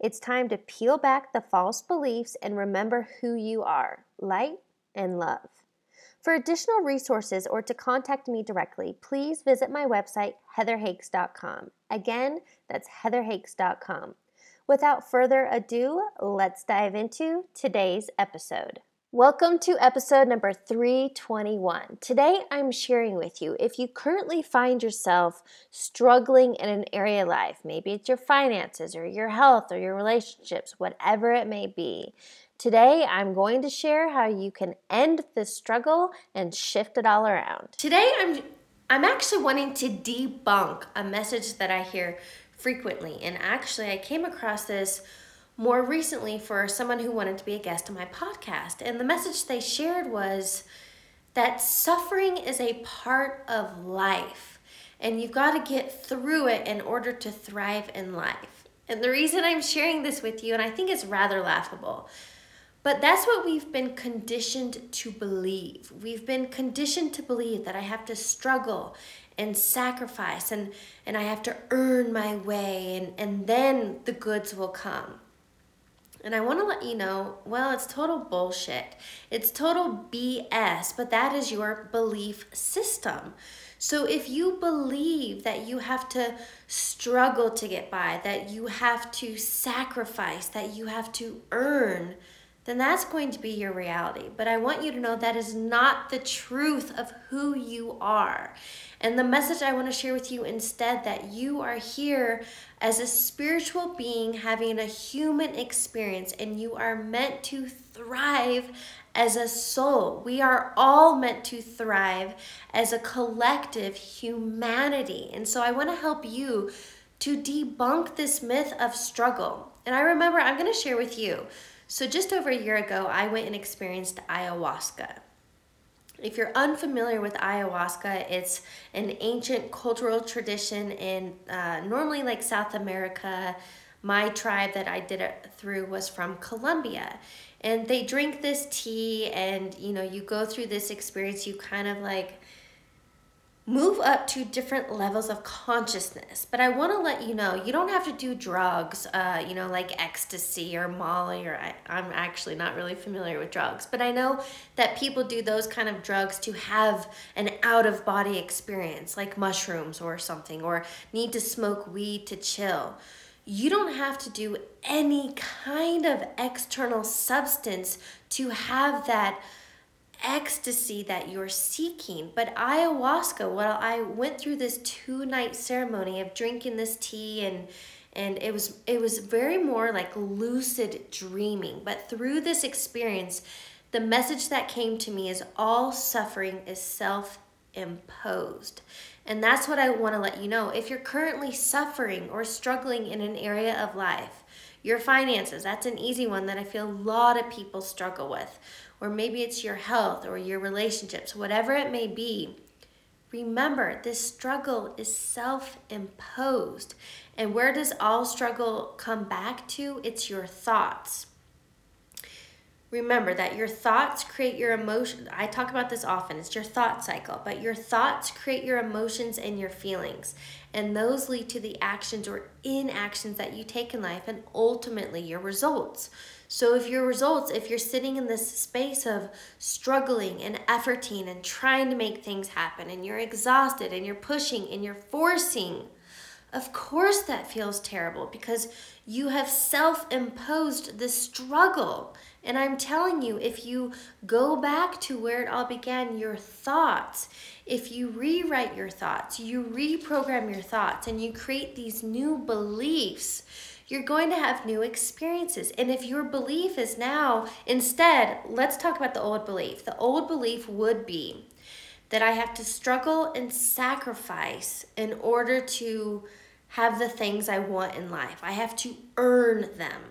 It's time to peel back the false beliefs and remember who you are light and love. For additional resources or to contact me directly, please visit my website, heatherhakes.com. Again, that's heatherhakes.com. Without further ado, let's dive into today's episode. Welcome to episode number 321. Today I'm sharing with you if you currently find yourself struggling in an area of life, maybe it's your finances or your health or your relationships, whatever it may be. Today I'm going to share how you can end this struggle and shift it all around. Today I'm I'm actually wanting to debunk a message that I hear frequently and actually I came across this more recently for someone who wanted to be a guest on my podcast. And the message they shared was that suffering is a part of life and you've got to get through it in order to thrive in life. And the reason I'm sharing this with you, and I think it's rather laughable, but that's what we've been conditioned to believe. We've been conditioned to believe that I have to struggle and sacrifice and, and I have to earn my way and, and then the goods will come. And I want to let you know well, it's total bullshit. It's total BS, but that is your belief system. So if you believe that you have to struggle to get by, that you have to sacrifice, that you have to earn, then that's going to be your reality. But I want you to know that is not the truth of who you are. And the message I want to share with you instead that you are here as a spiritual being having a human experience and you are meant to thrive as a soul. We are all meant to thrive as a collective humanity. And so I want to help you to debunk this myth of struggle. And I remember I'm going to share with you. So just over a year ago, I went and experienced ayahuasca. If you're unfamiliar with ayahuasca, it's an ancient cultural tradition in uh, normally like South America. My tribe that I did it through was from Colombia. And they drink this tea, and you know, you go through this experience, you kind of like move up to different levels of consciousness. But I want to let you know you don't have to do drugs, uh, you know, like ecstasy or Molly, or I, I'm actually not really familiar with drugs, but I know that people do those kind of drugs to have an out of body experience, like mushrooms or something, or need to smoke weed to chill. You don't have to do any kind of external substance to have that ecstasy that you're seeking. But ayahuasca, well, I went through this two night ceremony of drinking this tea and and it was it was very more like lucid dreaming. But through this experience, the message that came to me is all suffering is self imposed. And that's what I want to let you know. If you're currently suffering or struggling in an area of life, your finances, that's an easy one that I feel a lot of people struggle with or maybe it's your health or your relationships, whatever it may be. Remember, this struggle is self imposed. And where does all struggle come back to? It's your thoughts. Remember that your thoughts create your emotions. I talk about this often. It's your thought cycle, but your thoughts create your emotions and your feelings. And those lead to the actions or inactions that you take in life and ultimately your results. So, if your results, if you're sitting in this space of struggling and efforting and trying to make things happen, and you're exhausted and you're pushing and you're forcing, of course that feels terrible because you have self imposed the struggle. And I'm telling you, if you go back to where it all began, your thoughts, if you rewrite your thoughts, you reprogram your thoughts, and you create these new beliefs you're going to have new experiences. And if your belief is now, instead, let's talk about the old belief. The old belief would be that I have to struggle and sacrifice in order to have the things I want in life. I have to earn them.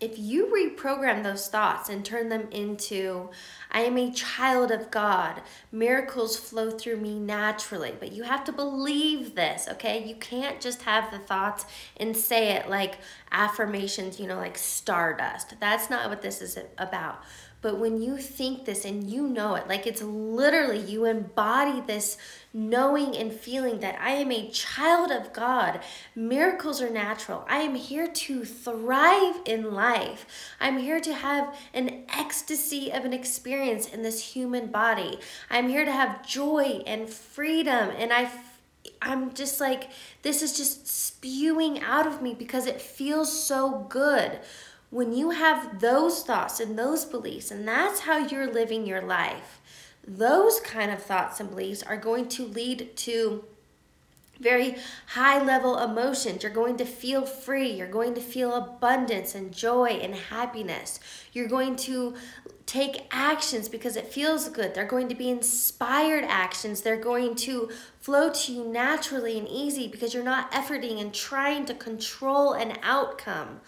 If you reprogram those thoughts and turn them into, I am a child of God, miracles flow through me naturally. But you have to believe this, okay? You can't just have the thoughts and say it like affirmations, you know, like stardust. That's not what this is about. But when you think this and you know it, like it's literally you embody this knowing and feeling that I am a child of God. Miracles are natural. I am here to thrive in life. I'm here to have an ecstasy of an experience in this human body. I'm here to have joy and freedom. And I I'm just like, this is just spewing out of me because it feels so good. When you have those thoughts and those beliefs, and that's how you're living your life, those kind of thoughts and beliefs are going to lead to very high level emotions. You're going to feel free. You're going to feel abundance and joy and happiness. You're going to take actions because it feels good. They're going to be inspired actions. They're going to flow to you naturally and easy because you're not efforting and trying to control an outcome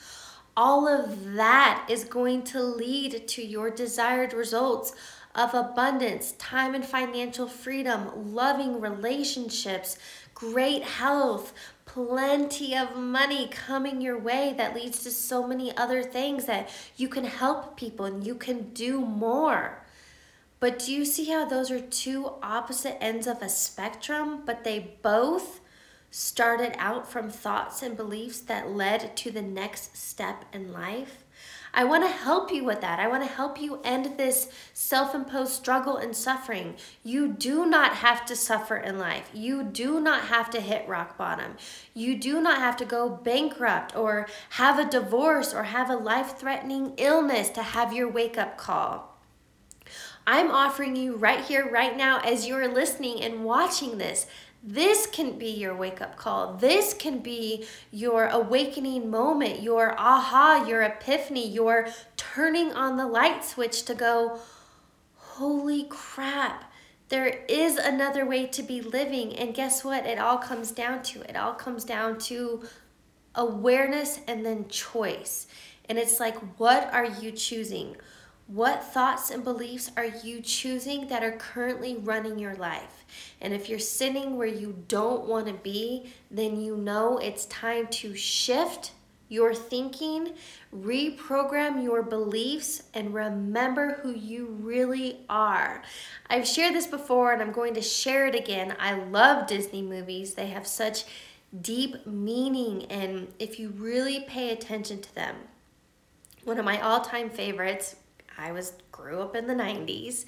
all of that is going to lead to your desired results of abundance, time and financial freedom, loving relationships, great health, plenty of money coming your way that leads to so many other things that you can help people and you can do more. But do you see how those are two opposite ends of a spectrum, but they both started out from thoughts and beliefs that led to the next step in life. I want to help you with that. I want to help you end this self imposed struggle and suffering. You do not have to suffer in life. You do not have to hit rock bottom. You do not have to go bankrupt or have a divorce or have a life threatening illness to have your wake up call. I'm offering you right here, right now, as you're listening and watching this, this can be your wake up call. This can be your awakening moment, your aha, your epiphany, your turning on the light switch to go, holy crap, there is another way to be living. And guess what? It all comes down to it all comes down to awareness and then choice. And it's like, what are you choosing? What thoughts and beliefs are you choosing that are currently running your life? And if you're sitting where you don't want to be, then you know it's time to shift your thinking, reprogram your beliefs, and remember who you really are. I've shared this before and I'm going to share it again. I love Disney movies, they have such deep meaning, and if you really pay attention to them, one of my all time favorites I was grew up in the 90s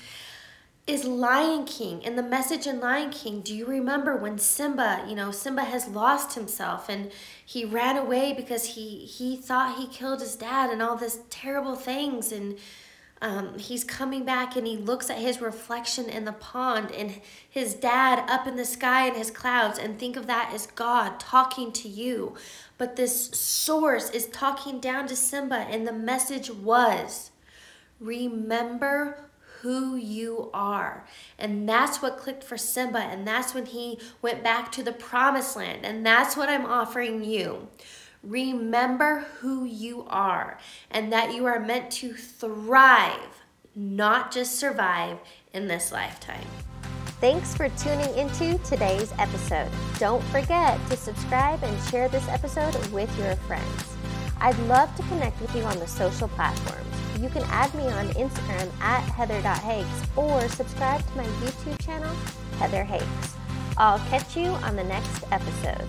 is Lion King and the message in Lion King. Do you remember when Simba, you know, Simba has lost himself and he ran away because he he thought he killed his dad and all this terrible things and um, he's coming back and he looks at his reflection in the pond and his dad up in the sky in his clouds and think of that as God talking to you. But this source is talking down to Simba and the message was Remember who you are. And that's what clicked for Simba. And that's when he went back to the promised land. And that's what I'm offering you. Remember who you are and that you are meant to thrive, not just survive in this lifetime. Thanks for tuning into today's episode. Don't forget to subscribe and share this episode with your friends. I'd love to connect with you on the social platforms you can add me on Instagram at heather.hakes or subscribe to my YouTube channel, Heather Hakes. I'll catch you on the next episode.